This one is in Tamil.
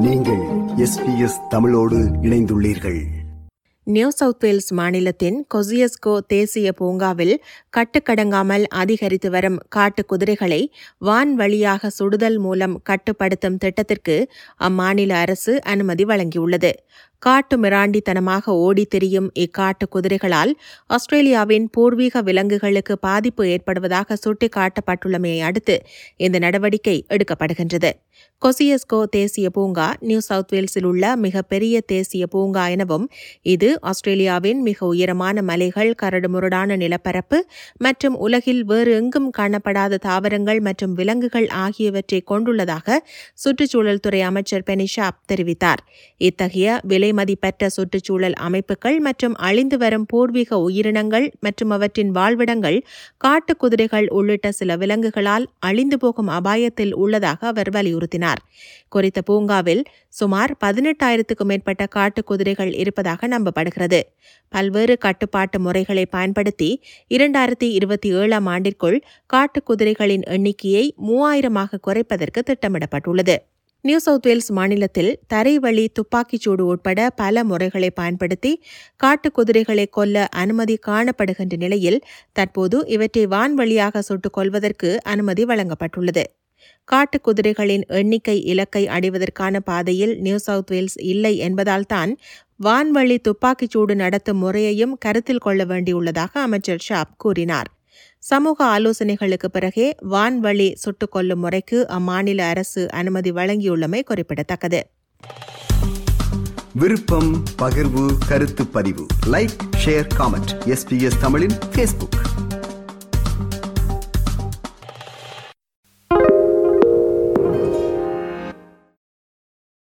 எஸ்பிஎஸ் தமிழோடு இணைந்துள்ளீர்கள். நியூ சவுத் வேல்ஸ் மாநிலத்தின் கொசியஸ்கோ தேசிய பூங்காவில் கட்டுக்கடங்காமல் அதிகரித்து வரும் காட்டு குதிரைகளை வான் வழியாக சுடுதல் மூலம் கட்டுப்படுத்தும் திட்டத்திற்கு அம்மாநில அரசு அனுமதி வழங்கியுள்ளது. காட்டு மிராண்டித்தனமாக ஓடித் திரியும் இக்காட்டு குதிரைகளால் ஆஸ்திரேலியாவின் பூர்வீக விலங்குகளுக்கு பாதிப்பு ஏற்படுவதாக சுட்டிக்காட்டப்பட்டுள்ளமையை அடுத்து இந்த நடவடிக்கை எடுக்கப்படுகின்றது. கொசியஸ்கோ தேசிய பூங்கா நியூ சவுத் வேல்ஸில் உள்ள மிகப்பெரிய தேசிய பூங்கா எனவும் இது ஆஸ்திரேலியாவின் மிக உயரமான மலைகள் கரடுமுரடான நிலப்பரப்பு மற்றும் உலகில் வேறு எங்கும் காணப்படாத தாவரங்கள் மற்றும் விலங்குகள் ஆகியவற்றை கொண்டுள்ளதாக சுற்றுச்சூழல் துறை அமைச்சர் பெனிஷாப் தெரிவித்தார். இத்தகைய விலை விலைமதிப்பற்ற சுற்றுச்சூழல் அமைப்புகள் மற்றும் அழிந்து வரும் பூர்வீக உயிரினங்கள் மற்றும் அவற்றின் வாழ்விடங்கள் காட்டு குதிரைகள் உள்ளிட்ட சில விலங்குகளால் அழிந்து போகும் அபாயத்தில் உள்ளதாக அவர் வலியுறுத்தினார். குறித்த பூங்காவில் சுமார் பதினெட்டாயிரத்துக்கும் மேற்பட்ட காட்டு குதிரைகள் இருப்பதாக நம்பப்படுகிறது. பல்வேறு கட்டுப்பாட்டு முறைகளை பயன்படுத்தி இரண்டாயிரத்தி இருபத்தி ஏழாம் ஆண்டிற்குள் காட்டு குதிரைகளின் எண்ணிக்கையை மூவாயிரமாக குறைப்பதற்கு திட்டமிடப்பட்டுள்ளது. நியூ சவுத் வேல்ஸ் மாநிலத்தில் தரைவழி துப்பாக்கிச்சூடு உட்பட பல முறைகளை பயன்படுத்தி காட்டு குதிரைகளை கொல்ல அனுமதி காணப்படுகின்ற நிலையில் தற்போது இவற்றை வான்வழியாக சுட்டுக் கொள்வதற்கு அனுமதி வழங்கப்பட்டுள்ளது. காட்டு குதிரைகளின் எண்ணிக்கை இலக்கை அடைவதற்கான பாதையில் நியூ சவுத் வேல்ஸ் இல்லை என்பதால்தான் வான்வழி துப்பாக்கிச்சூடு நடத்தும் முறையையும் கருத்தில் கொள்ள வேண்டியுள்ளதாக அமைச்சர் ஷாப் கூறினார். சமூக ஆலோசனைகளுக்கு பிறகே வான்வழி சுட்டுக் கொல்லும் முறைக்கு அம்மாநில அரசு அனுமதி வழங்கியுள்ளமை குறிப்பிடத்தக்கது. விருப்பம் பகிர்வு கருத்து பதிவு. லைக் ஷேர் காமெண்ட் எஸ்பிஎஸ் தமிழின் ஃபேஸ்புக்